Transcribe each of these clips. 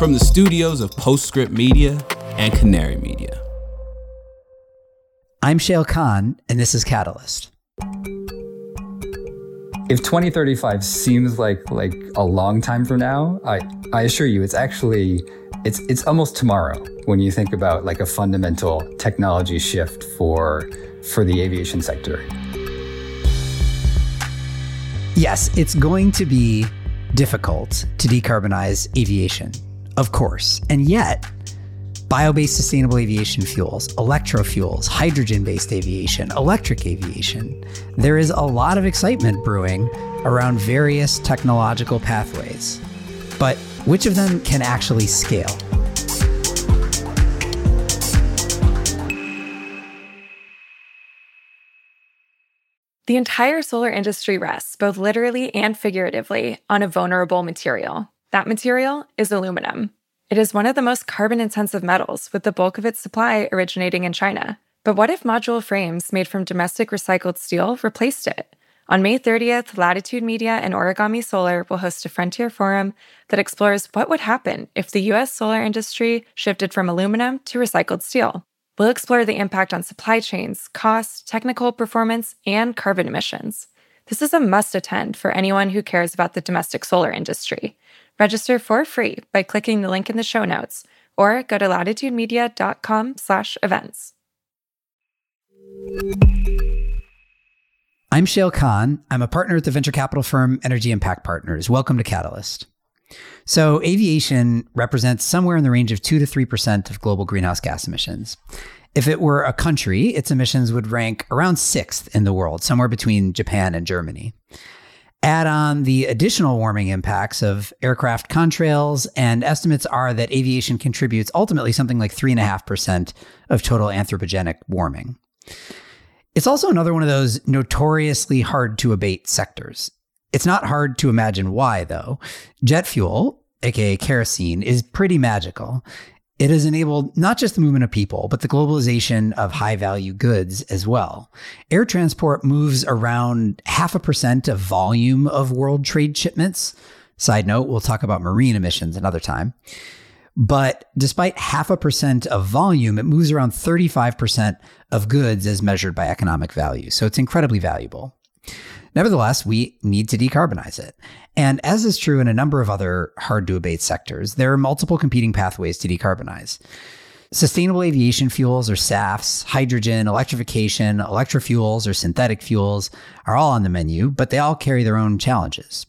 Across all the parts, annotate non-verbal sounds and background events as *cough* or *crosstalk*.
from the studios of Postscript Media and Canary Media. I'm Shayle Kann, and this is Catalyst. If 2035 seems like like a long time from now, I, I assure you it's actually it's it's almost tomorrow when you think about like a fundamental technology shift for for the aviation sector. Yes, it's going to be difficult to decarbonize aviation, of course. And yet, bio based sustainable aviation fuels, electrofuels, hydrogen based aviation, electric aviation, there is a lot of excitement brewing around various technological pathways. But which of them can actually scale? The entire solar industry rests, both literally and figuratively, on a vulnerable material. That material is aluminum. It is one of the most carbon intensive metals, with the bulk of its supply originating in China. But what if module frames made from domestic recycled steel replaced it? On May 30th, Latitude Media and Origami Solar will host a Frontier Forum that explores what would happen if the US solar industry shifted from aluminum to recycled steel. We'll explore the impact on supply chains, cost, technical performance, and carbon emissions. This is a must attend for anyone who cares about the domestic solar industry. Register for free by clicking the link in the show notes or go to latitudemedia.com slash events. I'm Shayle Kann. I'm a partner at the venture capital firm Energy Impact Partners. Welcome to Catalyst. So, aviation represents somewhere in the range of 2 to 3% of global greenhouse gas emissions. If it were a country, its emissions would rank around sixth in the world, somewhere between Japan and Germany. Add on the additional warming impacts of aircraft contrails, and estimates are that aviation contributes ultimately something like 3.5% of total anthropogenic warming. It's also another one of those notoriously hard to abate sectors. It's not hard to imagine why, though. Jet fuel, aka kerosene, is pretty magical. It has enabled not just the movement of people, but the globalization of high value goods as well. Air transport moves around half a percent of volume of world trade shipments. Side note, we'll talk about marine emissions another time. But despite half a percent of volume, it moves around 35% of goods as measured by economic value. So it's incredibly valuable. Nevertheless, we need to decarbonize it. And as is true in a number of other hard to abate sectors, there are multiple competing pathways to decarbonize. Sustainable aviation fuels or SAFs, hydrogen, electrification, electrofuels or synthetic fuels are all on the menu, but they all carry their own challenges.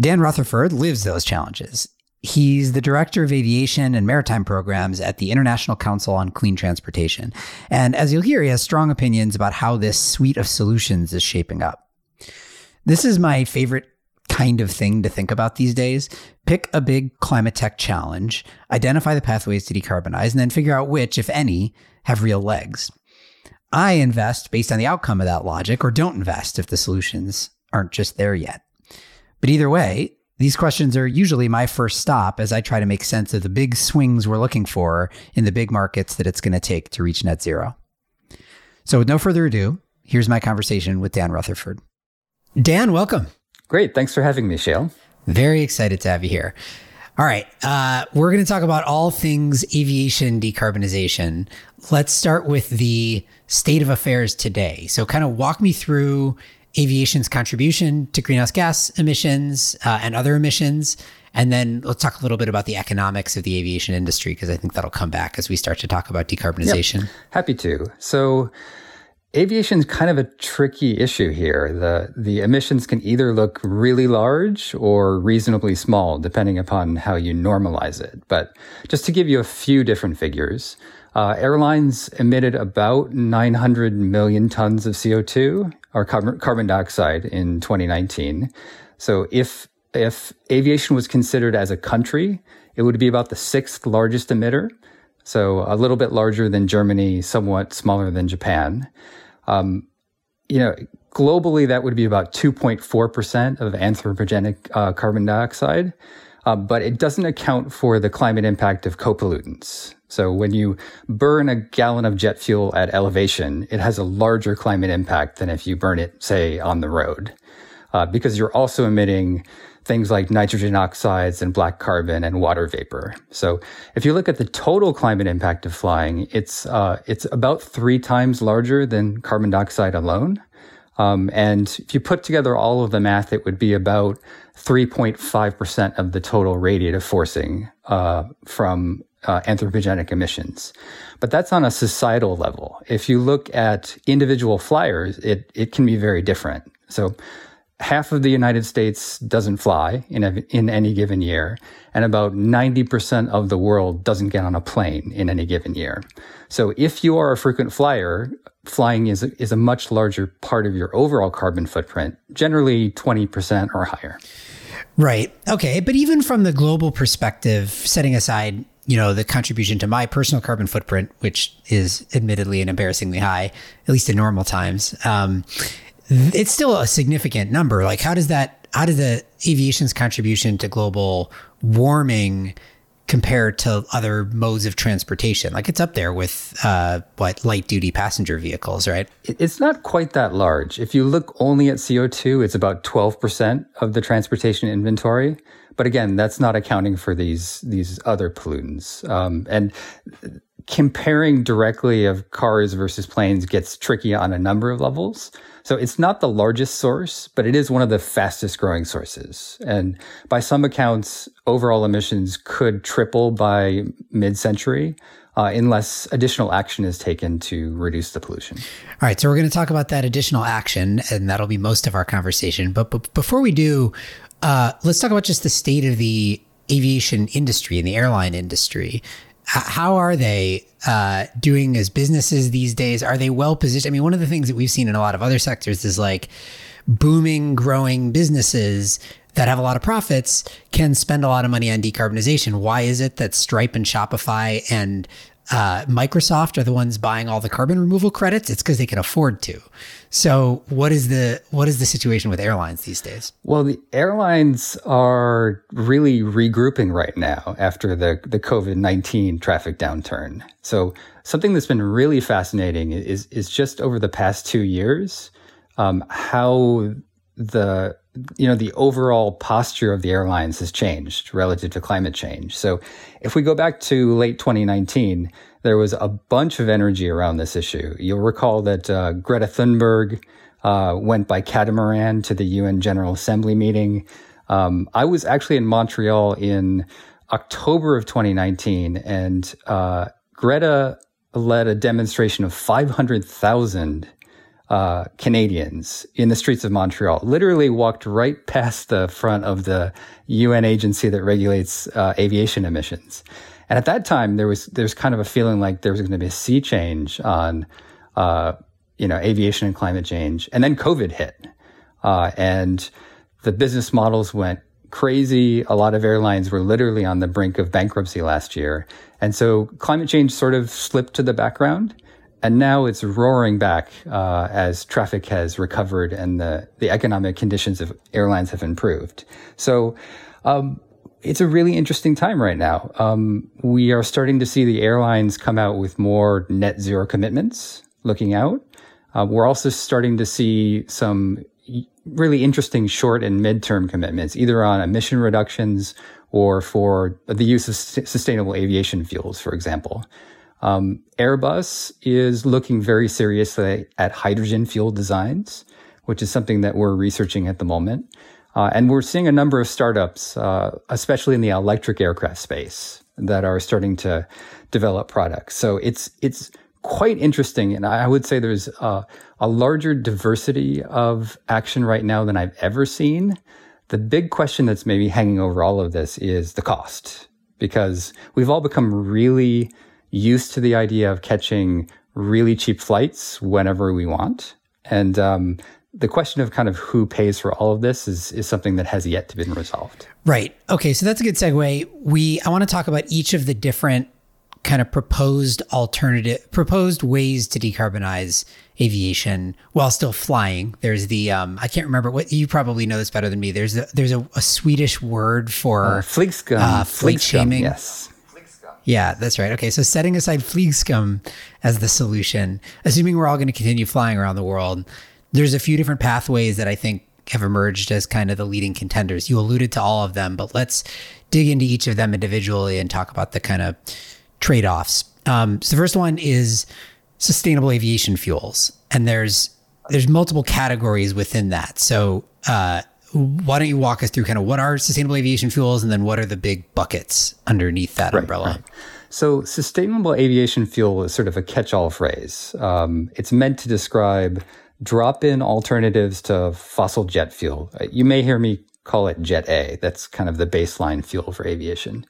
Dan Rutherford lives those challenges. He's the director of aviation and maritime programs at the International Council on Clean Transportation. And as you'll hear, he has strong opinions about how this suite of solutions is shaping up. This is my favorite kind of thing to think about these days. Pick a big climate tech challenge, identify the pathways to decarbonize, and then figure out which, if any, have real legs. I invest based on the outcome of that logic, or don't invest if the solutions aren't just there yet. But either way, these questions are usually my first stop as I try to make sense of the big swings we're looking for in the big markets that it's going to take to reach net zero. So, with no further ado, here's my conversation with Dan Rutherford. Dan, welcome. Great. Thanks for having me, Shayle. Very excited to have you here. All right. Uh, we're going to talk about all things aviation decarbonization. Let's start with the state of affairs today. So, kind of walk me through aviation's contribution to greenhouse gas emissions uh, and other emissions. And then let's talk a little bit about the economics of the aviation industry, because I think that'll come back as we start to talk about decarbonization. Yep. Happy to. So, aviation is kind of a tricky issue here. The, the emissions can either look really large or reasonably small, depending upon how you normalize it. But just to give you a few different figures, uh, airlines emitted about 900 million tons of CO2 or carbon, carbon dioxide in 2019. So if if aviation was considered as a country, it would be about the sixth largest emitter. So a little bit larger than Germany, somewhat smaller than Japan. Um, you know, globally, that would be about 2.4% of anthropogenic uh, carbon dioxide. Uh, but it doesn't account for the climate impact of co-pollutants. So when you burn a gallon of jet fuel at elevation, it has a larger climate impact than if you burn it, say, on the road. Uh, because you're also emitting things like nitrogen oxides and black carbon and water vapor. So if you look at the total climate impact of flying, it's uh, it's about three times larger than carbon dioxide alone. Um, and if you put together all of the math, it would be about 3.5% of the total radiative forcing uh, from uh, anthropogenic emissions. But that's on a societal level. If you look at individual flyers, it, it can be very different. So half of the United States doesn't fly in, a, in any given year, and about 90% of the world doesn't get on a plane in any given year. So if you are a frequent flyer, flying is a, is a much larger part of your overall carbon footprint, generally 20% or higher. Right. Okay. But even from the global perspective, setting aside, you know, the contribution to my personal carbon footprint, which is admittedly and embarrassingly high, at least in normal times, um, it's still a significant number. Like, how does that, how does the aviation's contribution to global warming compare to other modes of transportation? Like, it's up there with uh, what light duty passenger vehicles, right? It's not quite that large. If you look only at CO2, it's about 12% of the transportation inventory. But again, that's not accounting for these, these other pollutants. Um, and comparing directly of cars versus planes gets tricky on a number of levels. So it's not the largest source, but it is one of the fastest growing sources. And by some accounts, overall emissions could triple by mid century. Uh, unless additional action is taken to reduce the pollution. All right, so we're going to talk about that additional action, and that'll be most of our conversation. But, but before we do, uh, let's talk about just the state of the aviation industry and the airline industry how are they uh, doing as businesses these days? Are they well positioned? I mean, one of the things that we've seen in a lot of other sectors is like booming, growing businesses that have a lot of profits can spend a lot of money on decarbonization. Why is it that Stripe and Shopify and uh, Microsoft are the ones buying all the carbon removal credits? It's because they can afford to. So, what is the what is the situation with airlines these days? Well, the airlines are really regrouping right now after the the COVID nineteen traffic downturn. So, something that's been really fascinating is is just over the past two years um, how the you know the overall posture of the airlines has changed relative to climate change. So if we go back to late 2019, there was a bunch of energy around this issue. You'll recall that uh, Greta Thunberg uh, went by catamaran to the UN General Assembly meeting. Um, I was actually in Montreal in October of 2019, and uh, Greta led a demonstration of 500,000 uh, Canadians in the streets of Montreal. Literally walked right past the front of the UN agency that regulates uh, aviation emissions. And at that time, there was there's kind of a feeling like there was going to be a sea change on, uh, you know, aviation and climate change. And then COVID hit, uh, and the business models went crazy. A lot of airlines were literally on the brink of bankruptcy last year, and so climate change sort of slipped to the background and now it's roaring back uh, as traffic has recovered and the, the economic conditions of airlines have improved. So um, it's a really interesting time right now. Um, we are starting to see the airlines come out with more net zero commitments looking out. Uh, we're also starting to see some really interesting short and midterm commitments, either on emission reductions or for the use of sustainable aviation fuels, for example. Um, Airbus is looking very seriously at hydrogen fuel designs, which is something that we're researching at the moment. Uh, and we're seeing a number of startups, uh, especially in the electric aircraft space, that are starting to develop products. So it's it's quite interesting, and I would say there's a, a larger diversity of action right now than I've ever seen. The big question that's maybe hanging over all of this is the cost, because we've all become really used to the idea of catching really cheap flights whenever we want. And um, the question of kind of who pays for all of this is, is something that has yet to be resolved. Right. Okay. So that's a good segue. We I want to talk about each of the different kind of proposed alternative proposed ways to decarbonize aviation while still flying. There's the um, I can't remember what you probably know this better than me. There's a, there's a, a Swedish word for uh, flygskam, uh, flight shaming. Yes. Yeah, that's right. Okay, so setting aside Flygskam as the solution, assuming we're all going to continue flying around the world, there's a few different pathways that I think have emerged as kind of the leading contenders. You alluded to all of them, but let's dig into each of them individually and talk about the kind of trade offs. Um, so the first one is sustainable aviation fuels, and there's there's multiple categories within that. So uh, why don't you walk us through kind of what are sustainable aviation fuels, and then what are the big buckets underneath that right, umbrella? Right. So, sustainable aviation fuel is sort of a catch all phrase. Um, it's meant to describe drop in alternatives to fossil jet fuel. Uh, you may hear me call it Jet A. That's kind of the baseline fuel for aviation.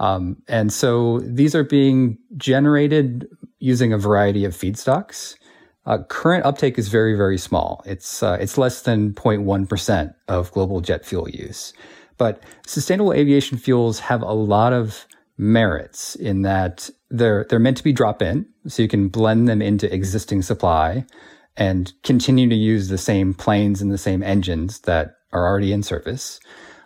Um, and so these are being generated using a variety of feedstocks. Uh, current uptake is very, very small. It's uh, it's less than 0.1% of global jet fuel use. But sustainable aviation fuels have a lot of merits in that they're they're meant to be drop in, so you can blend them into existing supply and continue to use the same planes and the same engines that are already in service.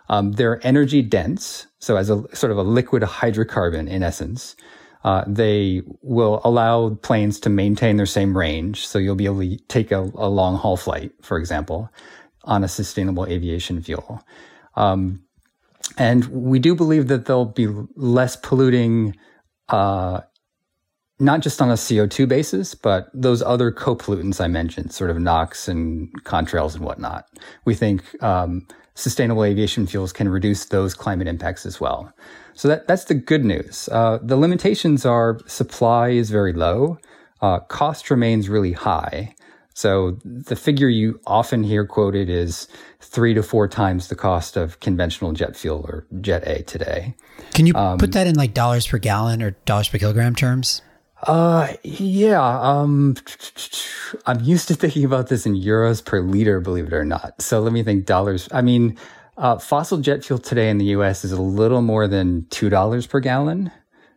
Um, they're energy dense, so as a sort of a liquid hydrocarbon in essence. Uh, they will allow planes to maintain their same range, so you'll be able to take a, a long haul flight, for example, on a sustainable aviation fuel. Um, and we do believe that they'll be less polluting, uh, not just on a CO2 basis, but those other co-pollutants I mentioned, sort of NOx and contrails and whatnot. We think um, sustainable aviation fuels can reduce those climate impacts as well. So that, that's the good news. Uh, the limitations are supply is very low, uh, cost remains really high. So the figure you often hear quoted is three to four times the cost of conventional jet fuel or Jet A today. Can you um, put that in like dollars per gallon or dollars per kilogram terms? Uh, yeah. Um, I'm used to thinking about this in euros per liter, believe it or not. So let me think dollars. I mean, uh, fossil jet fuel today in the US is a little more than $2 per gallon.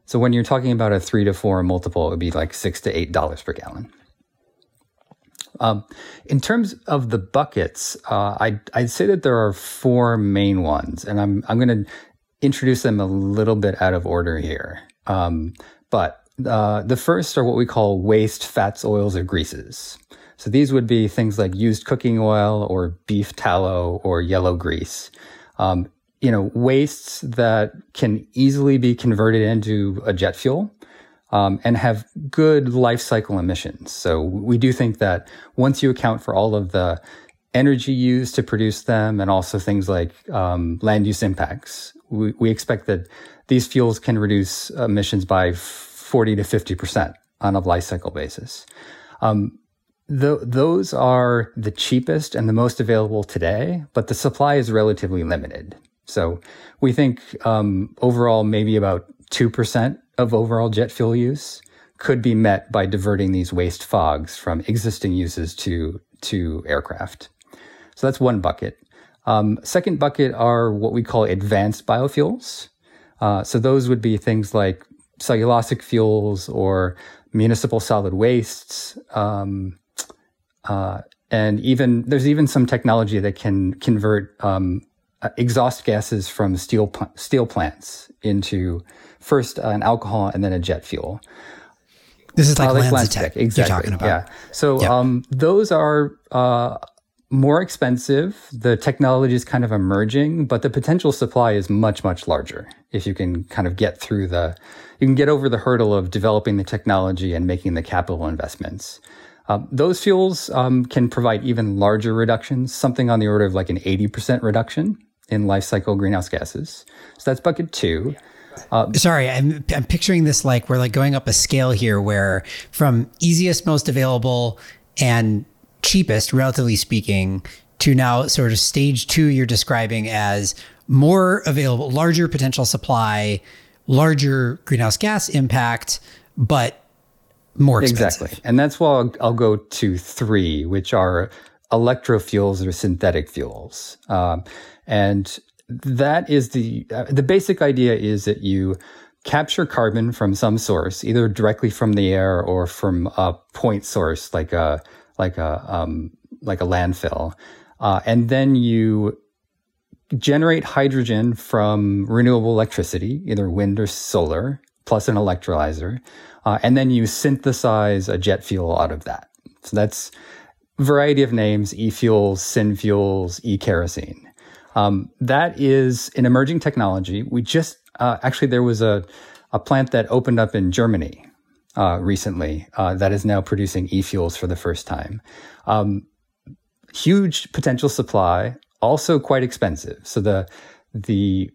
So when you're talking about a three to four multiple, it would be like six to eight dollars per gallon. Um, in terms of the buckets, uh, I'd, I'd, say that there are four main ones, and I'm I'm going to introduce them a little bit out of order here. Um, but uh, the first are what we call waste fats, oils, or greases. So these would be things like used cooking oil or beef tallow or yellow grease. Um, you know, wastes that can easily be converted into a jet fuel um, and have good life cycle emissions. So we do think that once you account for all of the energy used to produce them and also things like um, land use impacts, we, we, expect that these fuels can reduce emissions by 40 to 50% on a life cycle basis. Um, those are the cheapest and the most available today, but the supply is relatively limited. So we think um, overall maybe about 2% of overall jet fuel use could be met by diverting these waste FOGs from existing uses to, to aircraft. So that's one bucket. Um, second bucket are what we call advanced biofuels. Uh, so those would be things like cellulosic fuels or municipal solid wastes. Um, uh, and even there's even some technology that can convert um, exhaust gases from steel pl- steel plants into first an alcohol and then a jet fuel. This is like, uh, like exactly. You're talking about. Yeah. So um, those are uh, more expensive. The technology is kind of emerging, but the potential supply is much, much larger. If you can kind of get through the, you can get over the hurdle of developing the technology and making the capital investments. Uh, those fuels um, can provide even larger reductions, something on the order of like an 80% reduction in life cycle greenhouse gases. So that's bucket two. Uh, Sorry, I'm, I'm picturing this like we're like going up a scale here where from easiest, most available, and cheapest, relatively speaking, to now sort of stage two, you're describing as more available, larger potential supply, larger greenhouse gas impact, but more expensive. Exactly. And that's why I'll, I'll go to three, which are electrofuels or synthetic fuels. Um, and that is the uh, the basic idea is that you capture carbon from some source, either directly from the air or from a point source like a like a um, like a landfill, uh, and then you generate hydrogen from renewable electricity, either wind or solar, plus an electrolyzer, uh, and then you synthesize a jet fuel out of that. So that's variety of names: e-fuels, synfuels, e-kerosene. Um, that is an emerging technology. We just uh, actually there was a a plant that opened up in Germany uh, recently uh, that is now producing e-fuels for the first time. Um, huge potential supply, also quite expensive. So the the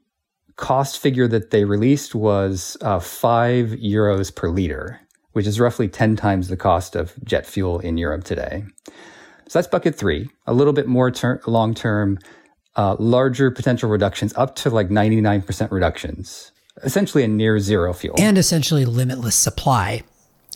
cost figure that they released was uh, five euros per liter, which is roughly 10 times the cost of jet fuel in Europe today. So that's bucket three, a little bit more ter- long term, uh, larger potential reductions up to like 99% reductions, essentially a near zero fuel. And essentially limitless supply,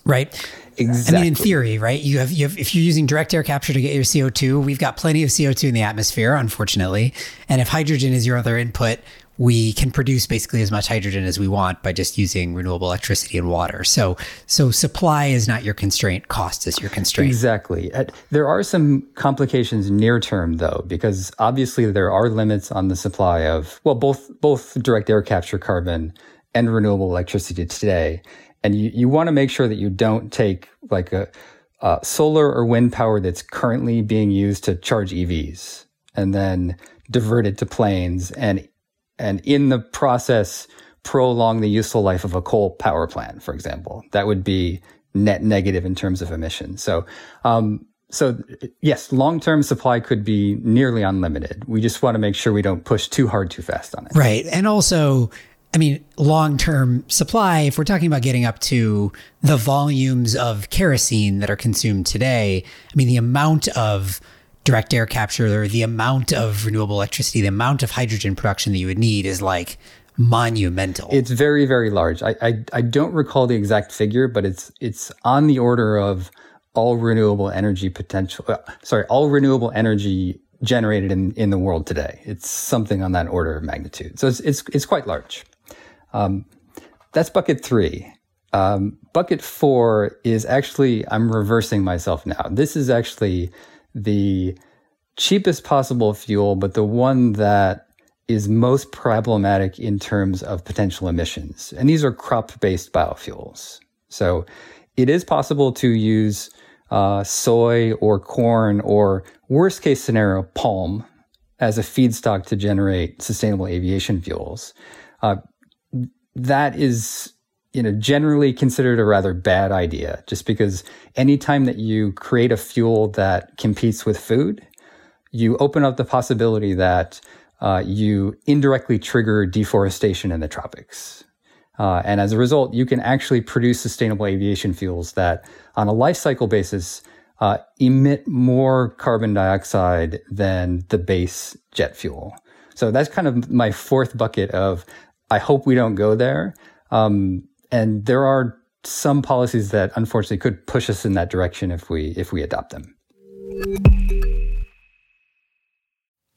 right? Exactly. I mean, in theory, right? You have, you have, if you're using direct air capture to get your CO2, we've got plenty of CO2 in the atmosphere, unfortunately. And if hydrogen is your other input, we can produce basically as much hydrogen as we want by just using renewable electricity and water. So, so supply is not your constraint; cost is your constraint. Exactly. There are some complications near term, though, because obviously there are limits on the supply of well, both both direct air capture carbon and renewable electricity today, and you you want to make sure that you don't take like a uh, solar or wind power that's currently being used to charge EVs and then divert it to planes and and in the process prolong the useful life of a coal power plant, for example. That would be net negative in terms of emissions. So, um, so yes, long-term supply could be nearly unlimited. We just want to make sure we don't push too hard too fast on it. Right. And also, I mean, long-term supply, if we're talking about getting up to the volumes of kerosene that are consumed today, I mean, the amount of direct air capture, or the amount of renewable electricity, the amount of hydrogen production that you would need is like monumental. It's very, very large. I, I, I don't recall the exact figure, but it's it's on the order of all renewable energy potential. Uh, sorry, all renewable energy generated in, in the world today. It's something on that order of magnitude. So it's it's it's quite large. Um, that's bucket three. Um, bucket four is actually I'm reversing myself now. This is actually the cheapest possible fuel, but the one that is most problematic in terms of potential emissions. And these are crop based biofuels. So it is possible to use uh, soy or corn or worst case scenario, palm as a feedstock to generate sustainable aviation fuels. Uh, that is you know, generally considered a rather bad idea just because anytime that you create a fuel that competes with food, you open up the possibility that uh, you indirectly trigger deforestation in the tropics. Uh, and as a result, you can actually produce sustainable aviation fuels that, on a life cycle basis, uh, emit more carbon dioxide than the base jet fuel. So that's kind of my fourth bucket of I hope we don't go there. Um, and there are some policies that unfortunately could push us in that direction if we if we adopt them.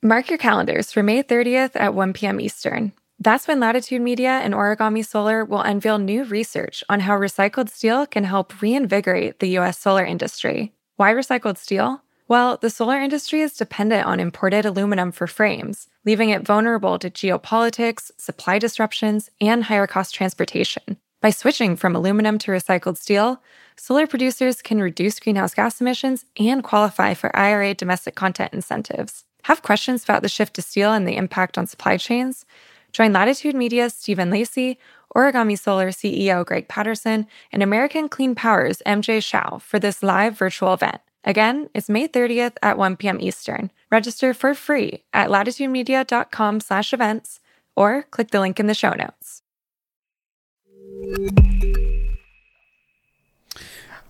Mark your calendars for May 30th at 1 p.m. Eastern. That's when Latitude Media and Origami Solar will unveil new research on how recycled steel can help reinvigorate the U.S. solar industry. Why recycled steel? Well, the solar industry is dependent on imported aluminum for frames, leaving it vulnerable to geopolitics, supply disruptions, and higher cost transportation. By switching from aluminum to recycled steel, solar producers can reduce greenhouse gas emissions and qualify for IRA domestic content incentives. Have questions about the shift to steel and the impact on supply chains? Join Latitude Media's Stephen Lacey, Origami Solar CEO Greg Patterson, and American Clean Power's MJ Shiao for this live virtual event. Again, it's May 30th at 1 p.m. Eastern. Register for free at latitudemedia.com slash events or click the link in the show notes.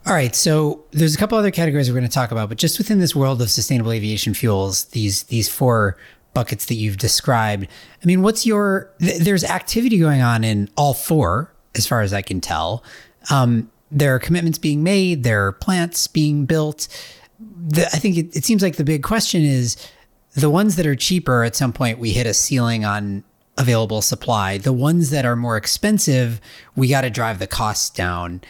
All right, so there's a couple other categories we're going to talk about, but just within this world of sustainable aviation fuels, these these four buckets that you've described. I mean, what's your? Th- there's activity going on in all four, as far as I can tell. Um, there are commitments being made. There are plants being built. The, I think it, it seems like the big question is the ones that are cheaper. At some point, we hit a ceiling on available supply. The ones that are more expensive, we got to drive the costs down.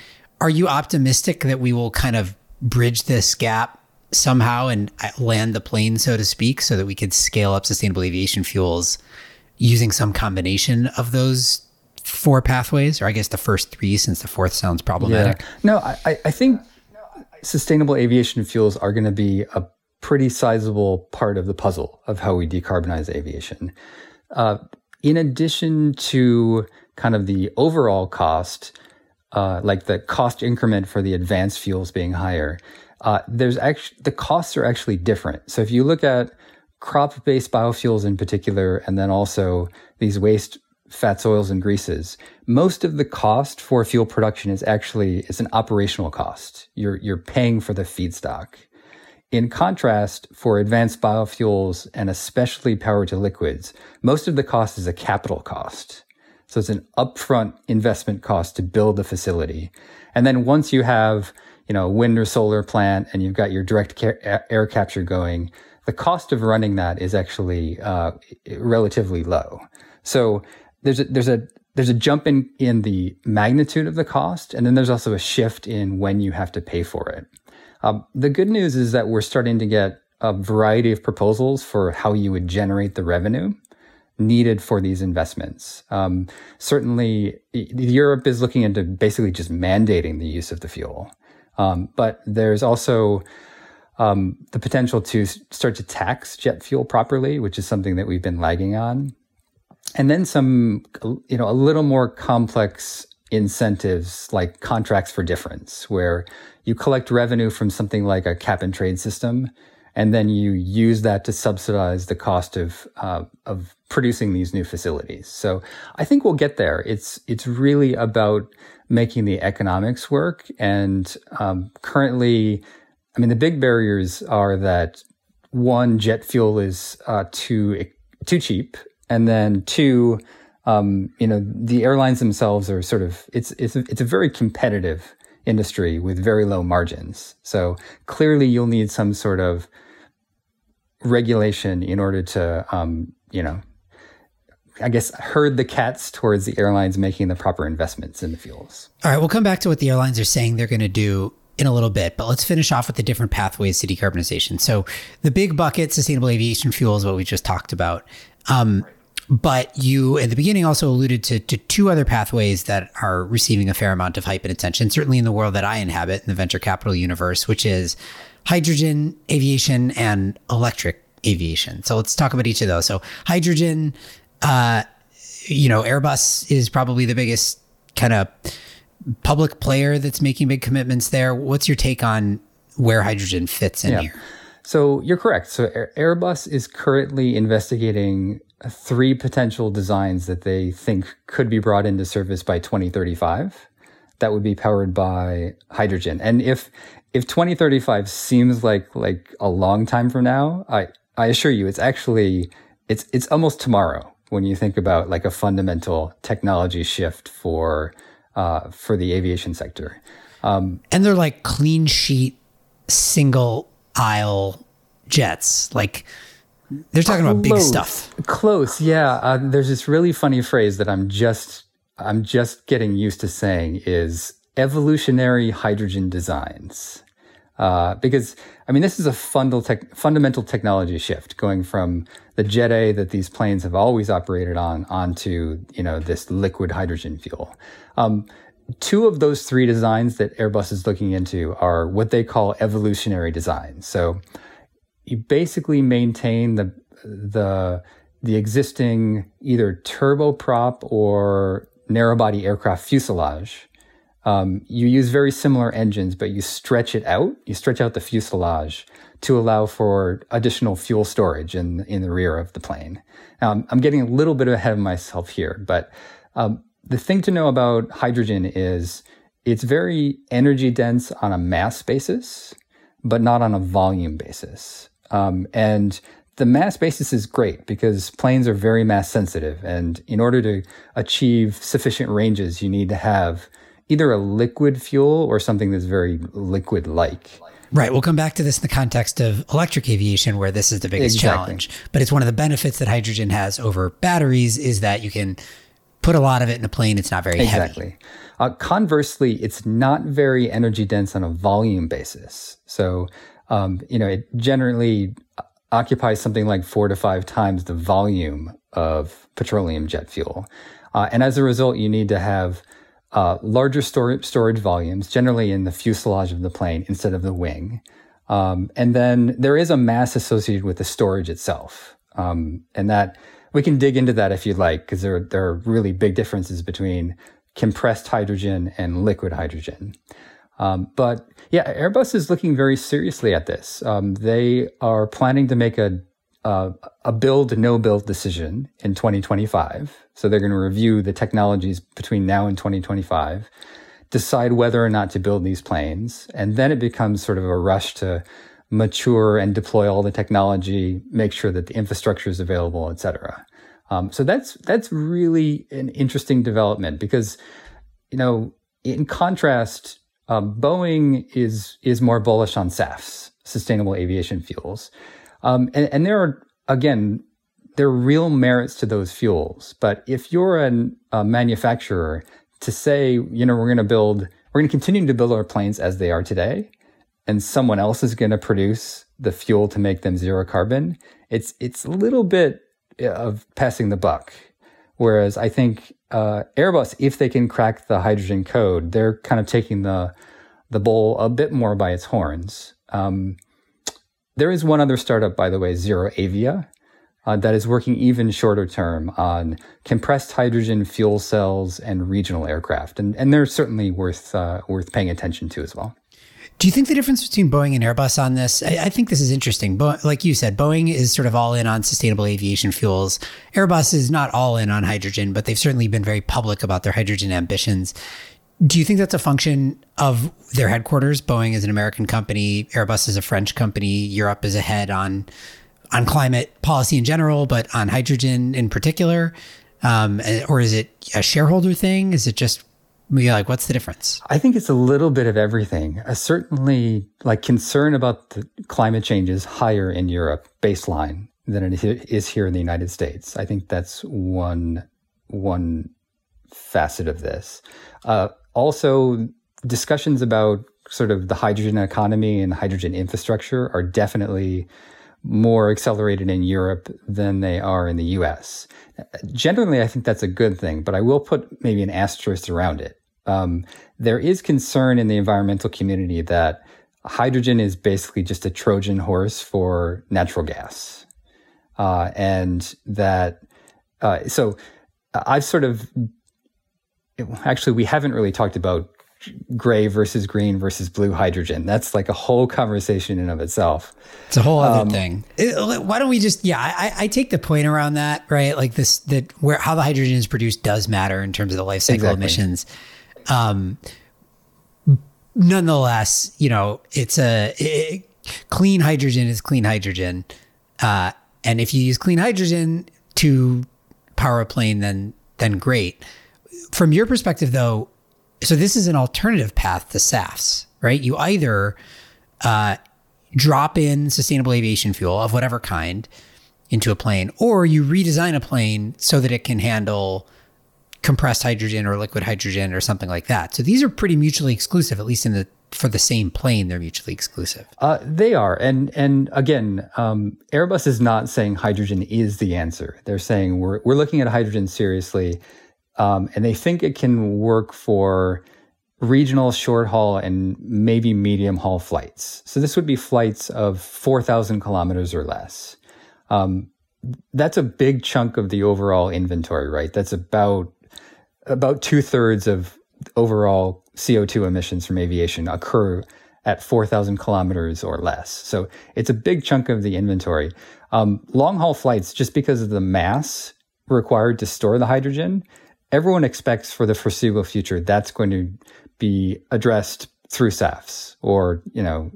Are you optimistic that we will kind of bridge this gap somehow and land the plane, so to speak, so that we could scale up sustainable aviation fuels using some combination of those four pathways, or I guess the first three, since the fourth sounds problematic? Yeah. No, I, I think sustainable aviation fuels are going to be a pretty sizable part of the puzzle of how we decarbonize aviation. Uh, in addition to kind of the overall cost, uh, like the cost increment for the advanced fuels being higher, uh, there's actually the costs are actually different. So if you look at crop-based biofuels in particular, and then also these waste fats, oils, and greases, most of the cost for fuel production is actually is an operational cost. You're you're paying for the feedstock. In contrast, for advanced biofuels and especially power to liquids, most of the cost is a capital cost. So it's an upfront investment cost to build the facility. And then once you have, you know, a wind or solar plant and you've got your direct air capture going, the cost of running that is actually uh, relatively low. So there's a, there's a there's a jump in in the magnitude of the cost, and then there's also a shift in when you have to pay for it. Um, the good news is that we're starting to get a variety of proposals for how you would generate the revenue needed for these investments. Um, certainly, Europe is looking into basically just mandating the use of the fuel. Um, but there's also um, the potential to start to tax jet fuel properly, which is something that we've been lagging on. And then some, you know, a little more complex incentives like contracts for difference, where you collect revenue from something like a cap and trade system and then you use that to subsidize the cost of uh, of producing these new facilities. So I think we'll get there. It's it's really about making the economics work. And um, currently, I mean, the big barriers are that one, jet fuel is uh, too too cheap, and then two, um, you know, the airlines themselves are sort of it's it's a, it's a very competitive industry with very low margins. So clearly, you'll need some sort of regulation in order to, um, you know, I guess herd the cats towards the airlines making the proper investments in the fuels. All right, we'll come back to what the airlines are saying they're going to do in a little bit, but let's finish off with the different pathways to decarbonization. So, the big bucket, sustainable aviation fuel, is what we just talked about. Um, but you, at the beginning, also alluded to, to two other pathways that are receiving a fair amount of hype and attention, certainly in the world that I inhabit in the venture capital universe, which is hydrogen, aviation, and electric aviation. So let's talk about each of those. So hydrogen, uh, you know, Airbus is probably the biggest kind of public player that's making big commitments there. What's your take on where hydrogen fits in yeah. here? So you're correct. So Airbus is currently investigating three potential designs that they think could be brought into service by 2035 that would be powered by hydrogen. And if if 2035 seems like like a long time from now, I I assure you, it's actually it's it's almost tomorrow when you think about like a fundamental technology shift for uh, for the aviation sector. Um, and they're like clean sheet, single aisle jets. Like they're talking close, about big stuff. Close, yeah. Uh, there's this really funny phrase that I'm just I'm just getting used to saying is evolutionary hydrogen designs. Uh, because I mean, this is a fundal tech, fundamental technology shift going from the Jet A that these planes have always operated on onto you know this liquid hydrogen fuel. Um, two of those three designs that Airbus is looking into are what they call evolutionary designs. So you basically maintain the the the existing either turboprop or narrowbody aircraft fuselage um, you use very similar engines, but you stretch it out. You stretch out the fuselage to allow for additional fuel storage in in the rear of the plane. Um, I'm getting a little bit ahead of myself here, but um, the thing to know about hydrogen is it's very energy dense on a mass basis, but not on a volume basis. Um, and the mass basis is great because planes are very mass sensitive, and in order to achieve sufficient ranges, you need to have either a liquid fuel or something that's very liquid like. Right. We'll come back to this in the context of electric aviation, where this is the biggest exactly. challenge. But it's one of the benefits that hydrogen has over batteries is that you can put a lot of it in a plane. It's not very exactly. heavy. Uh, conversely, it's not very energy dense on a volume basis. So, um, you know, it generally occupies something like four to five times the volume of petroleum jet fuel. Uh, and as a result, you need to have uh, larger storage storage volumes, generally in the fuselage of the plane instead of the wing. Um, and then there is a mass associated with the storage itself. Um, and that we can dig into that if you'd like, because there, there are really big differences between compressed hydrogen and liquid hydrogen. Um, but yeah, Airbus is looking very seriously at this. Um, they are planning to make a uh, a build no build decision in 2025. So they're going to review the technologies between now and 2025, decide whether or not to build these planes, and then it becomes sort of a rush to mature and deploy all the technology, make sure that the infrastructure is available, et cetera. Um, so that's that's really an interesting development because, you know, in contrast, um, Boeing is is more bullish on SAFs, sustainable aviation fuels, um, and, and there are again there are real merits to those fuels. But if you're an, a manufacturer to say, you know, we're going to build, we're going to continue to build our planes as they are today, and someone else is going to produce the fuel to make them zero carbon, it's it's a little bit of passing the buck. Whereas I think uh, Airbus, if they can crack the hydrogen code, they're kind of taking the the bull a bit more by its horns. Um, there is one other startup, by the way, ZeroAvia, uh, that is working even shorter term on compressed hydrogen fuel cells and regional aircraft, and and they're certainly worth uh, worth paying attention to as well. Do you think the difference between Boeing and Airbus on this? I, I think this is interesting. Bo- like you said, Boeing is sort of all in on sustainable aviation fuels. Airbus is not all in on hydrogen, but they've certainly been very public about their hydrogen ambitions. Do you think that's a function of their headquarters? Boeing is an American company, Airbus is a French company, Europe is ahead on on climate policy in general, but on hydrogen in particular? Um, or is it a shareholder thing? Is it just yeah, like what's the difference? I think it's a little bit of everything. Uh, certainly, like concern about the climate change is higher in Europe baseline than it is here in the United States. I think that's one one facet of this. Uh, also, discussions about sort of the hydrogen economy and hydrogen infrastructure are definitely more accelerated in Europe than they are in the US. Generally, I think that's a good thing, but I will put maybe an asterisk around it. Um, there is concern in the environmental community that hydrogen is basically just a Trojan horse for natural gas. Uh, and that, uh, so I've sort of, actually, we haven't really talked about gray versus green versus blue hydrogen. That's like a whole conversation in of itself. It's a whole other um, thing. It, why don't we just, yeah, I, I, take the point around that, right? Like this, that where, how the hydrogen is produced does matter in terms of the life cycle exactly. emissions. Um, nonetheless, you know, it's a it, clean hydrogen is clean hydrogen. Uh, and if you use clean hydrogen to power a plane, then, then great. From your perspective though, so this is an alternative path to SAFs, right? You either uh, drop in sustainable aviation fuel of whatever kind into a plane, or you redesign a plane so that it can handle compressed hydrogen or liquid hydrogen or something like that. So these are pretty mutually exclusive, at least in the for the same plane, they're mutually exclusive. Uh, they are, and and again, um, Airbus is not saying hydrogen is the answer. They're saying we're we're looking at hydrogen seriously. Um, and they think it can work for regional short haul and maybe medium haul flights. So this would be flights of 4,000 kilometers or less. Um, that's a big chunk of the overall inventory, right? That's about about two thirds of overall CO2 emissions from aviation occur at 4,000 kilometers or less. So it's a big chunk of the inventory. Um, long haul flights, just because of the mass required to store the hydrogen, everyone expects for the foreseeable future that's going to be addressed through SAFs or, you know,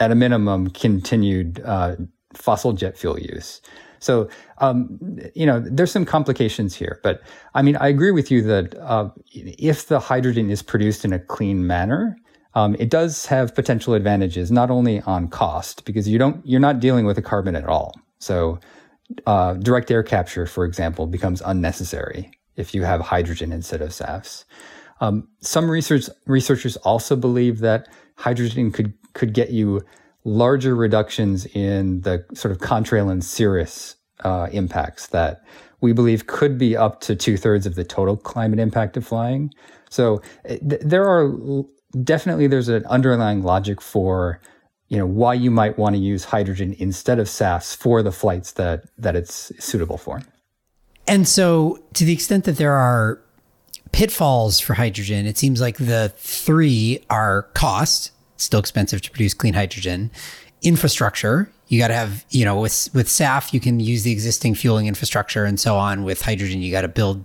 at a minimum, continued uh, fossil jet fuel use. So, um, you know, there's some complications here, but I mean, I agree with you that uh, if the hydrogen is produced in a clean manner, um, it does have potential advantages, not only on cost, because you don't, you're not dealing with the carbon at all. So, uh, direct air capture, for example, becomes unnecessary if you have hydrogen instead of SAFs. Um, some research, researchers also believe that hydrogen could, could get you larger reductions in the sort of contrail and cirrus uh, impacts that we believe could be up to two thirds of the total climate impact of flying. So eh, th- there are definitely there's an underlying logic for you know why you might want to use hydrogen instead of SAFs for the flights that that it's suitable for. And so, to the extent that there are pitfalls for hydrogen, it seems like the three are cost, still expensive to produce clean hydrogen, infrastructure. You got to have, you know, with with SAF, you can use the existing fueling infrastructure and so on. With hydrogen, you got to build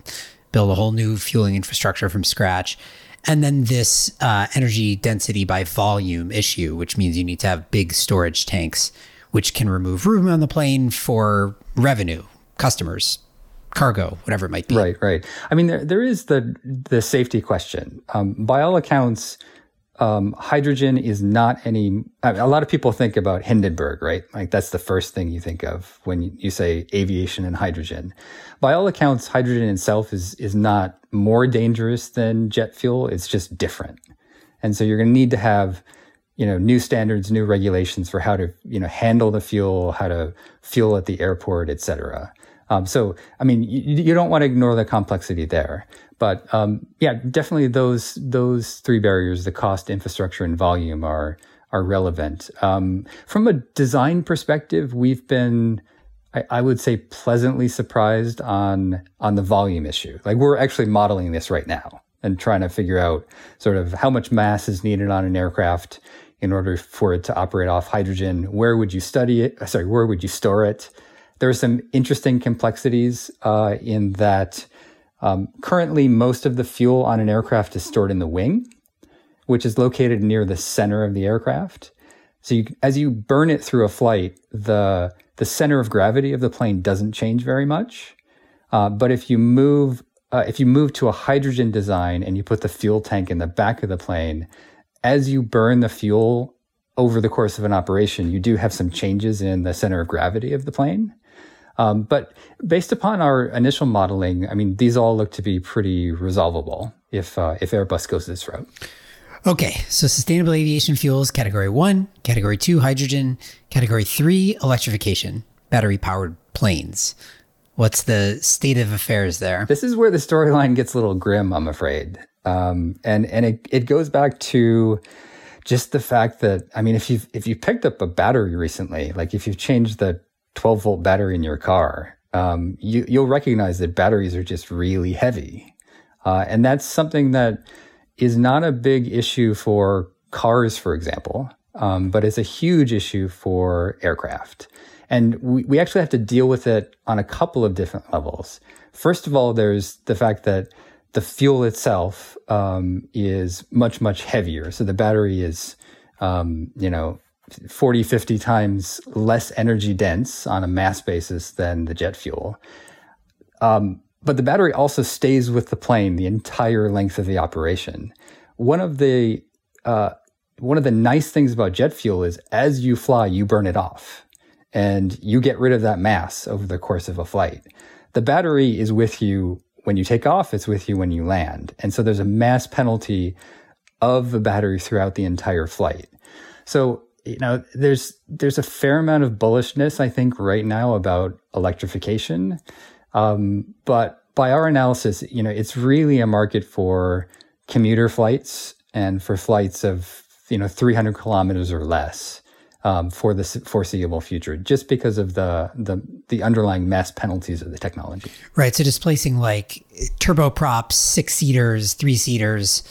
build a whole new fueling infrastructure from scratch. And then this uh, energy density by volume issue, which means you need to have big storage tanks, which can remove room on the plane for revenue, customers, cargo, whatever it might be. Right, right. I mean, there, there is the the safety question. Um, by all accounts, um, hydrogen is not any. I mean, a lot of people think about Hindenburg, right? Like that's the first thing you think of when you, say aviation and hydrogen. By all accounts, hydrogen itself is is not more dangerous than jet fuel. It's just different, and so you're going to need to have you know new standards, new regulations for how to you know handle the fuel, how to fuel at the airport, et cetera. Um, so, I mean, you, you, don't want to ignore the complexity there. But um, yeah, definitely those those three barriers: the cost, infrastructure, and volume are are relevant. Um, from a design perspective, we've been, I, I, would say, pleasantly surprised on on the volume issue. Like we're actually modeling this right now and trying to figure out sort of how much mass is needed on an aircraft in order for it to operate off hydrogen. Where would you study it? Sorry, where would you store it? There are some interesting complexities uh, in that um, currently most of the fuel on an aircraft is stored in the wing, which is located near the center of the aircraft. So you, as you burn it through a flight, the the center of gravity of the plane doesn't change very much. Uh, but if you move uh, if you move to a hydrogen design and you put the fuel tank in the back of the plane, as you burn the fuel over the course of an operation, you do have some changes in the center of gravity of the plane. Um, but based upon our initial modeling, I mean, these all look to be pretty resolvable if uh, if Airbus goes this route. Okay, so sustainable aviation fuels, category one, category two, hydrogen, category three, electrification, battery powered planes. What's the state of affairs there? This is where the storyline gets a little grim, I'm afraid. Um, and and it, it goes back to just the fact that I mean, if you've if you picked up a battery recently, like if you've changed the 12 volt battery in your car, um, you, will recognize that batteries are just really heavy. Uh, and that's something that is not a big issue for cars, for example, um, but it's a huge issue for aircraft. And we, we actually have to deal with it on a couple of different levels. First of all, there's the fact that the fuel itself um, is much, much heavier. So the battery is, um, you know, 40, 50 times less energy dense on a mass basis than the jet fuel. Um, but the battery also stays with the plane the entire length of the operation. One of the uh, one of the nice things about jet fuel is as you fly, you burn it off, and you get rid of that mass over the course of a flight. The battery is with you when you take off; it's with you when you land, and so there's a mass penalty of the battery throughout the entire flight. So you know, there's there's a fair amount of bullishness, I think, right now about electrification. Um, but by our analysis, you know, it's really a market for commuter flights and for flights of you know 300 kilometers or less um, for the foreseeable future, just because of the the the underlying mass penalties of the technology. Right. So displacing like turboprops, six seaters, three seaters,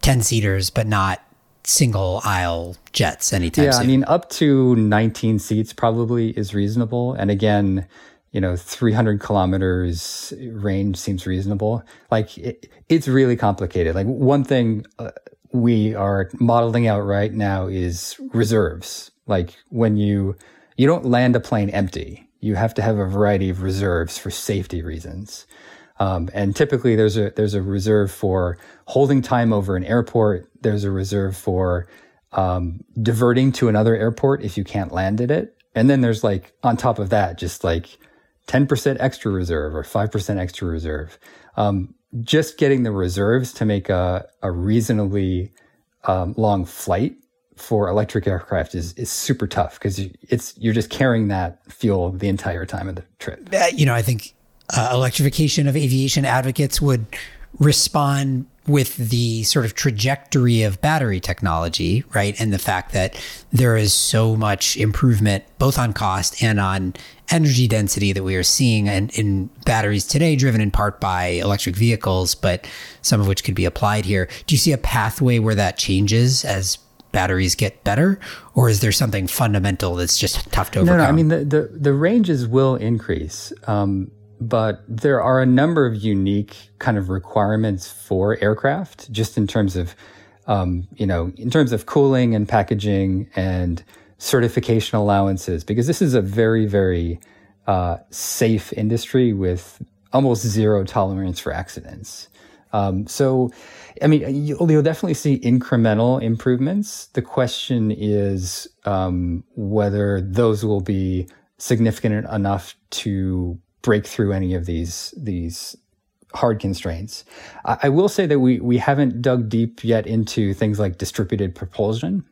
ten seaters, but not single aisle jets anytime yeah, soon. I mean, up to 19 seats probably is reasonable. And again, you know, 300 kilometers range seems reasonable. Like it, it's really complicated. Like one thing uh, we are modeling out right now is reserves. Like when you, you don't land a plane empty. You have to have a variety of reserves for safety reasons. Um, and typically there's a there's a reserve for holding time over an airport. There's a reserve for um, diverting to another airport if you can't land at it. And then there's like on top of that, just like 10% extra reserve or 5% extra reserve. Um, just getting the reserves to make a, a reasonably um, long flight for electric aircraft is, is super tough because it's you're just carrying that fuel the entire time of the trip. You know, I think uh, electrification of aviation advocates would respond with the sort of trajectory of battery technology, right? And the fact that there is so much improvement both on cost and on energy density that we are seeing in, in, batteries today, driven in part by electric vehicles, but some of which could be applied here. Do you see a pathway where that changes as batteries get better, or is there something fundamental that's just tough to overcome? No, no. I mean, the, the, the ranges will increase. Um, but there are a number of unique kind of requirements for aircraft, just in terms of, um, you know, in terms of cooling and packaging and certification allowances, because this is a very, very uh, safe industry with almost zero tolerance for accidents. Um, so, I mean, you'll, you'll, definitely see incremental improvements. The question is um, whether those will be significant enough to break through any of these these hard constraints. I, I, will say that we we haven't dug deep yet into things like distributed propulsion,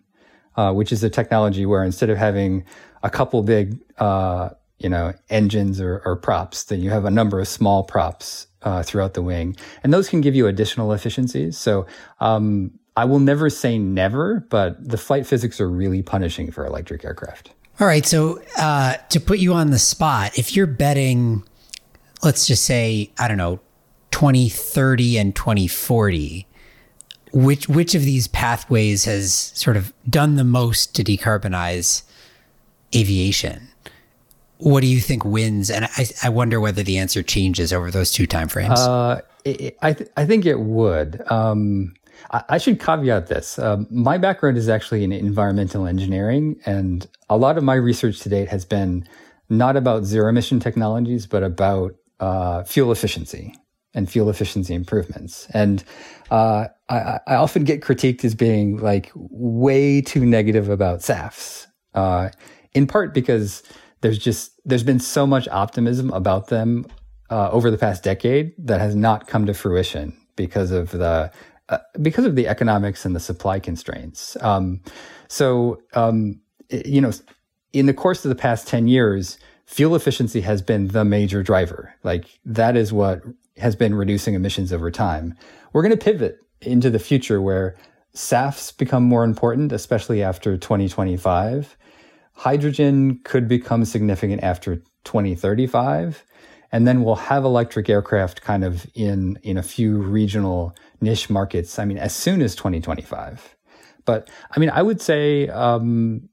uh, which is a technology where instead of having a couple big uh, you know engines or, or, props, then you have a number of small props uh, throughout the wing, and those can give you additional efficiencies. So. Um, I will never say never, but the flight physics are really punishing for electric aircraft. All right. So uh, to put you on the spot, if you're betting, let's just say, I don't know, 2030 and 2040, which which of these pathways has sort of done the most to decarbonize aviation? What do you think wins? And I, I wonder whether the answer changes over those two timeframes. Uh, I th- I think it would. Um, I should caveat this. Um, my background is actually in environmental engineering, and a lot of my research to date has been not about zero emission technologies, but about uh, fuel efficiency and fuel efficiency improvements. And uh, I, I, often get critiqued as being like way too negative about SAFs, uh, in part because there's just there's been so much optimism about them uh, over the past decade that has not come to fruition because of the uh, because of the economics and the supply constraints. Um, so, um, you know, in the course of the past 10 years, fuel efficiency has been the major driver. Like that is what has been reducing emissions over time. We're going to pivot into the future where SAFs become more important, especially after 2025. Hydrogen could become significant after 2035. And then we'll have electric aircraft kind of in, in a few regional niche markets, I mean, as soon as 2025. But I mean, I would say, um,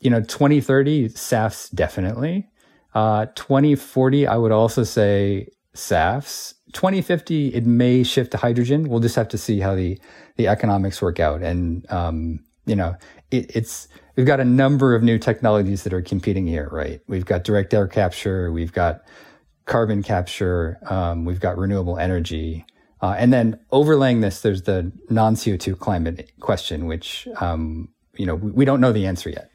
you know, 2030, SAFs definitely. Uh, 2040, I would also say SAFs. 2050, it may shift to hydrogen. We'll just have to see how the, the economics work out. And, um, you know, it, it's, we've got a number of new technologies that are competing here, right? We've got direct air capture. We've got carbon capture. Um, we've got renewable energy. Uh, and then overlaying this, there's the non CO2 climate question, which, um, you know, we, we don't know the answer yet.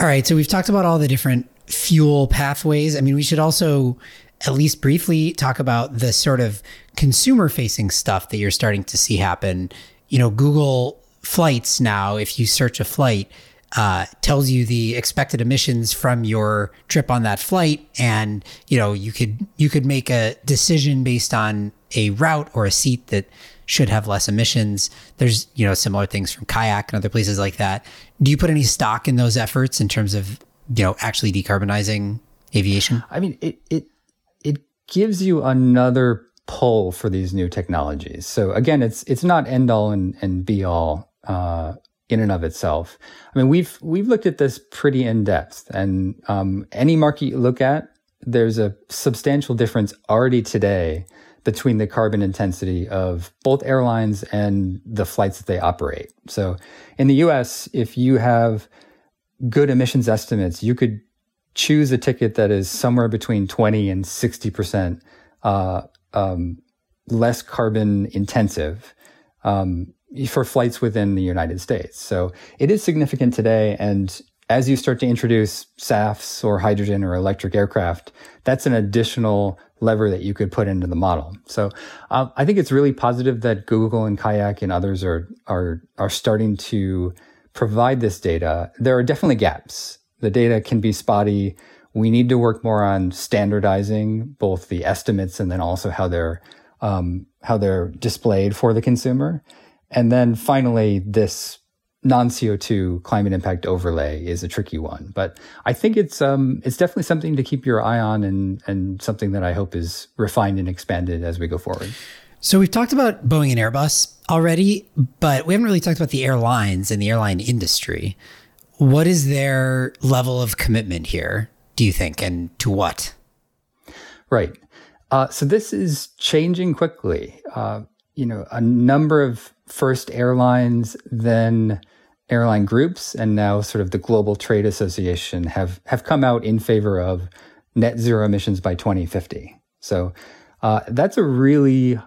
All right. So we've talked about all the different fuel pathways. I mean, we should also at least briefly talk about the sort of consumer facing stuff that you're starting to see happen. You know, Google Flights now, if you search a flight, uh, tells you the expected emissions from your trip on that flight, and you know you could you could make a decision based on a route or a seat that should have less emissions. There's you know similar things from kayak and other places like that. Do you put any stock in those efforts in terms of you know actually decarbonizing aviation? I mean, it it it gives you another pull for these new technologies. So again, it's it's not end all and, and be all uh, in and of itself. I mean, we've we've looked at this pretty in depth, and um, any market you look at, there's a substantial difference already today between the carbon intensity of both airlines and the flights that they operate. So, in the U.S., if you have good emissions estimates, you could choose a ticket that is somewhere between 20 and 60 percent uh, um, less carbon intensive. Um, for flights within the United States. So it is significant today. And as you start to introduce SAFs or hydrogen or electric aircraft, that's an additional lever that you could put into the model. So uh, I think it's really positive that Google and Kayak and others are are are starting to provide this data. There are definitely gaps. The data can be spotty. We need to work more on standardizing both the estimates and then also how they're um, how they're displayed for the consumer. And then finally, this non CO2 climate impact overlay is a tricky one. But I think it's um, it's definitely something to keep your eye on and and something that I hope is refined and expanded as we go forward. So we've talked about Boeing and Airbus already, but we haven't really talked about the airlines and the airline industry. What is their level of commitment here, do you think, and to what? Right. Uh, so this is changing quickly. Uh, you know, a number of first airlines, then airline groups, and now sort of the Global Trade Association have have come out in favor of net zero emissions by 2050. So uh, that's a really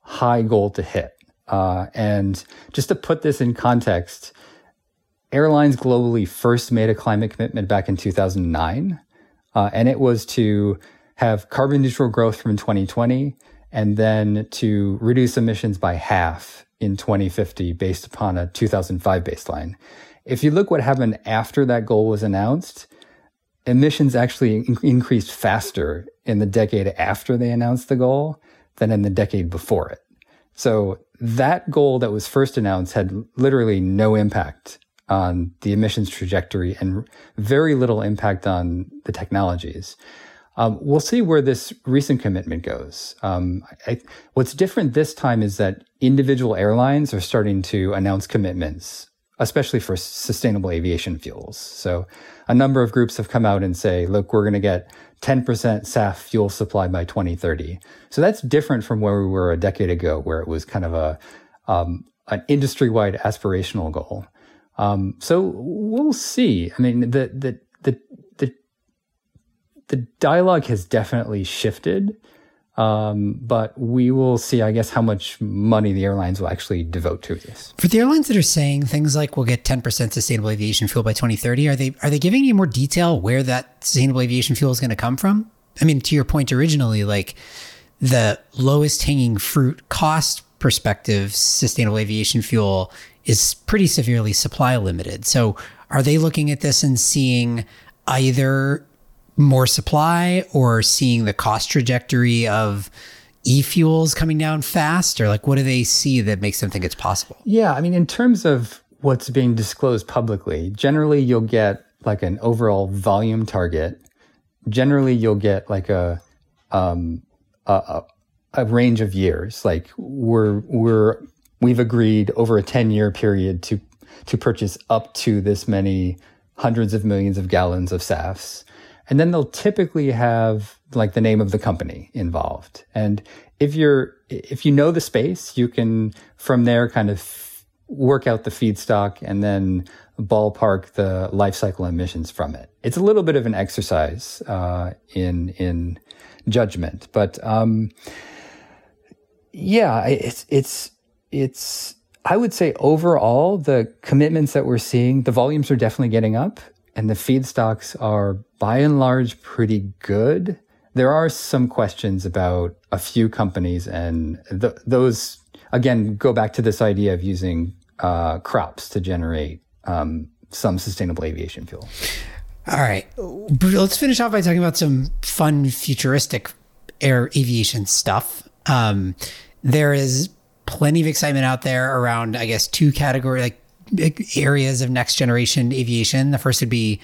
high goal to hit. Uh, and just to put this in context, airlines globally first made a climate commitment back in 2009, uh, and it was to have carbon neutral growth from 2020 and then to reduce emissions by half in 2050 based upon a 2005 baseline. If you look what happened after that goal was announced, emissions actually in- increased faster in the decade after they announced the goal than in the decade before it. So that goal that was first announced had literally no impact on the emissions trajectory and very little impact on the technologies. Um, we'll see where this recent commitment goes. Um, I, what's different this time is that individual airlines are starting to announce commitments, especially for sustainable aviation fuels. So a number of groups have come out and say, look, we're going to get 10% SAF fuel supply by 2030. So that's different from where we were a decade ago, where it was kind of a um, an industry-wide aspirational goal. Um, so we'll see. I mean, the the the dialogue has definitely shifted, um, but we will see, I guess, how much money the airlines will actually devote to this. For the airlines that are saying things like we'll get 10% sustainable aviation fuel by 2030, are they are they giving you more detail where that sustainable aviation fuel is going to come from? I mean, to your point originally, like the lowest hanging fruit cost perspective, sustainable aviation fuel is pretty severely supply limited. So, are they looking at this and seeing either more supply or seeing the cost trajectory of e-fuels coming down fast? Or like what do they see that makes them think it's possible? Yeah i mean in terms of what's being disclosed publicly generally you'll get like an overall volume target. Generally you'll get like a um a, a range of years. Like we're we're we've agreed over a 10 year period to to purchase up to this many hundreds of millions of gallons of SAFs and then they'll typically have like the name of the company involved. And if you're, if you know the space, you can from there kind of work out the feedstock and then ballpark the life cycle emissions from it. It's a little bit of an exercise, uh, in, in judgment, but, um, yeah, it's, it's, it's, I would say overall, the commitments that we're seeing, the volumes are definitely getting up and the feedstocks are by and large pretty good. There are some questions about a few companies, and th- those again go back to this idea of using uh, crops to generate um, some sustainable aviation fuel. All right, let's finish off by talking about some fun, futuristic air aviation stuff. Um, there is plenty of excitement out there around, I guess, two category like areas of next generation aviation. The first would be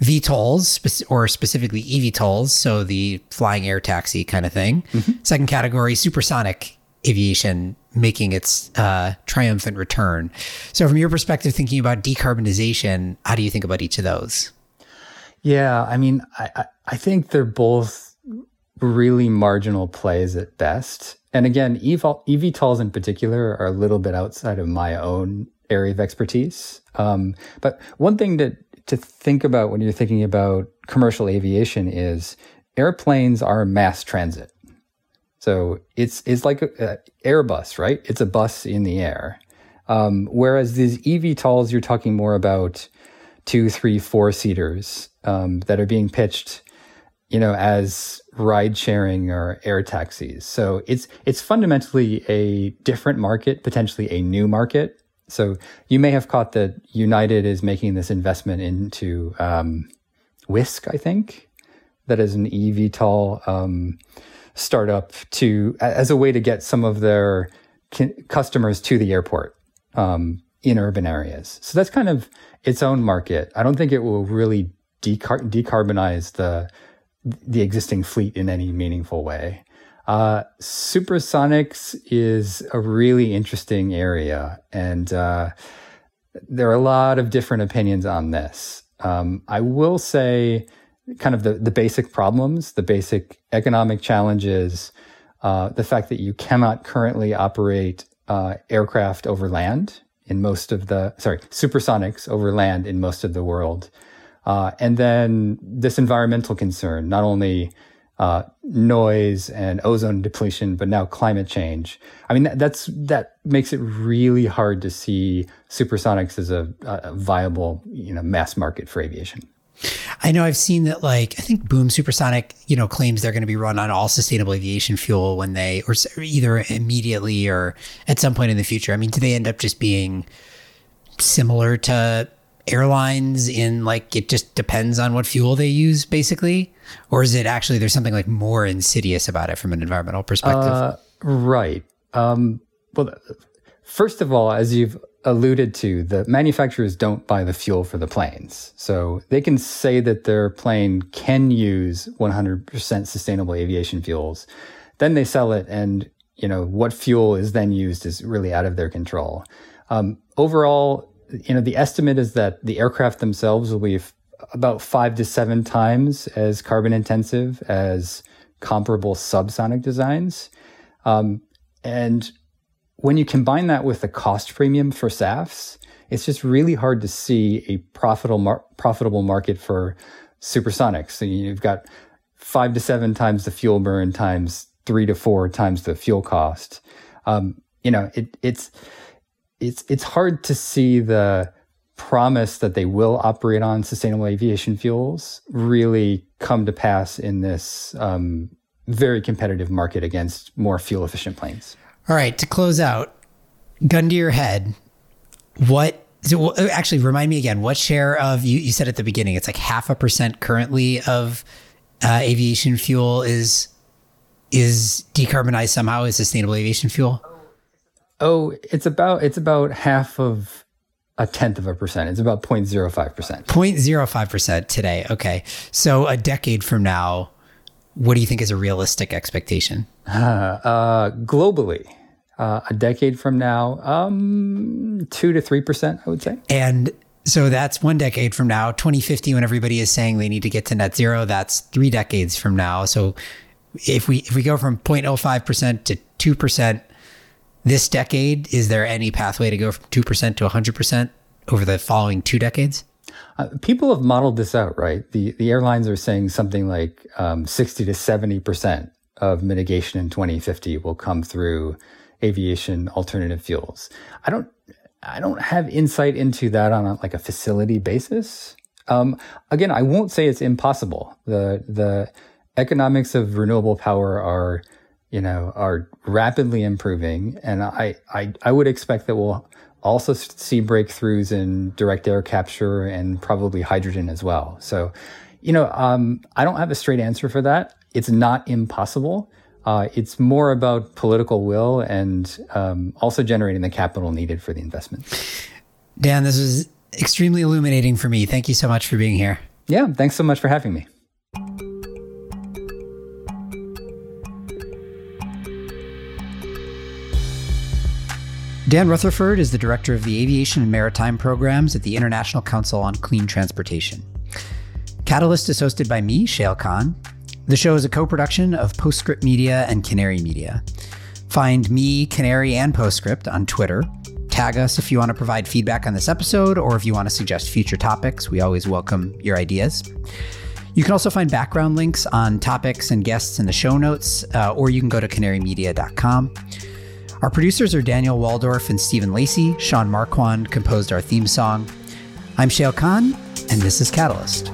VTOLs, or specifically eVTOLs, so the flying air taxi kind of thing. Mm-hmm. Second category, supersonic aviation making its uh, triumphant return. So, from your perspective, thinking about decarbonization, how do you think about each of those? Yeah, I mean, I, I think they're both really marginal plays at best. And again, eVTOLs in particular are a little bit outside of my own area of expertise. Um, but one thing to to think about when you're thinking about commercial aviation is airplanes are mass transit. So it's it's like an Airbus, right? It's a bus in the air. Um, whereas these eVTOLs, you're talking more about two, three, four seaters um, that are being pitched, you know, as ride sharing or air taxis. So it's it's fundamentally a different market, potentially a new market so you may have caught that United is making this investment into um, Wisk, I think. that is an eVTOL um, startup to as a way to get some of their customers to the airport um, in urban areas. So that's kind of its own market. I don't think it will really decar- decarbonize the the existing fleet in any meaningful way. Uh, supersonics is a really interesting area, and uh, there are a lot of different opinions on this. Um, I will say, kind of the, the basic problems, the basic economic challenges, uh, the fact that you cannot currently operate uh, aircraft over land in most of the, sorry, supersonics over land in most of the world. Uh, and then this environmental concern, not only uh, noise and ozone depletion, but now climate change. I mean, that, that's that makes it really hard to see supersonics as a, a viable, you know, mass market for aviation. I know I've seen that like I think Boom Supersonic, you know, claims they're going to be run on all sustainable aviation fuel when they or either immediately or at some point in the future. I mean, do they end up just being similar to airlines in like it just depends on what fuel they use basically or is it actually there's something like more insidious about it from an environmental perspective? Uh, right. Um, well, first of all, as you've alluded to, the manufacturers don't buy the fuel for the planes. So they can say that their plane can use 100% sustainable aviation fuels. Then they sell it and, you know, what fuel is then used is really out of their control. Um, overall, you know, the estimate is that the aircraft themselves will be about five to seven times as carbon intensive as comparable subsonic designs. Um, and when you combine that with the cost premium for SAFs, it's just really hard to see a profitable mar- profitable market for supersonics. So you've got five to seven times the fuel burn times three to four times the fuel cost. Um, you know, it, it's it's it's hard to see the promise that they will operate on sustainable aviation fuels really come to pass in this um, very competitive market against more fuel efficient planes. All right, to close out, gun to your head, what so actually remind me again what share of you you said at the beginning it's like half a percent currently of uh, aviation fuel is is decarbonized somehow as sustainable aviation fuel oh it's about it's about half of a tenth of a percent it's about 0.05 percent 0.05 percent today okay so a decade from now what do you think is a realistic expectation uh, *laughs* uh, globally uh, a decade from now, um, two to three percent, I would say. And so that's one decade from now. 2050, when everybody is saying they need to get to net zero, that's three decades from now. So if we if we go from 0.05 percent to two percent this decade, is there any pathway to go from two percent to 100 percent over the following two decades? Uh, people have modeled this out, right? The the airlines are saying something like um, 60 to 70 percent of mitigation in 2050 will come through aviation alternative fuels. I don't I don't have insight into that on a, like a facility basis. Um, again, I won't say it's impossible. The the economics of renewable power are you know are rapidly improving, and I I, I would expect that we'll also see breakthroughs in direct air capture and probably hydrogen as well. So, you know, um, I don't have a straight answer for that. It's not impossible. Uh, it's more about political will and um, also generating the capital needed for the investment. Dan, this was extremely illuminating for me. Thank you so much for being here. Yeah, thanks so much for having me. Dan Rutherford is the director of the Aviation and Maritime Programs at the International Council on Clean Transportation. Catalyst is hosted by me, Shayle Kann. the show is a co production of Postscript Media and Canary Media. Find me, Canary, and Postscript on Twitter. Tag us if you want to provide feedback on this episode or if you want to suggest future topics. We always welcome your ideas. You can also find background links on topics and guests in the show notes, uh, or you can go to canarymedia.com. Our producers are Daniel Woldorff and Stephen Lacey. Sean Marquand composed our theme song. I'm Shayle Kann, and this is Catalyst.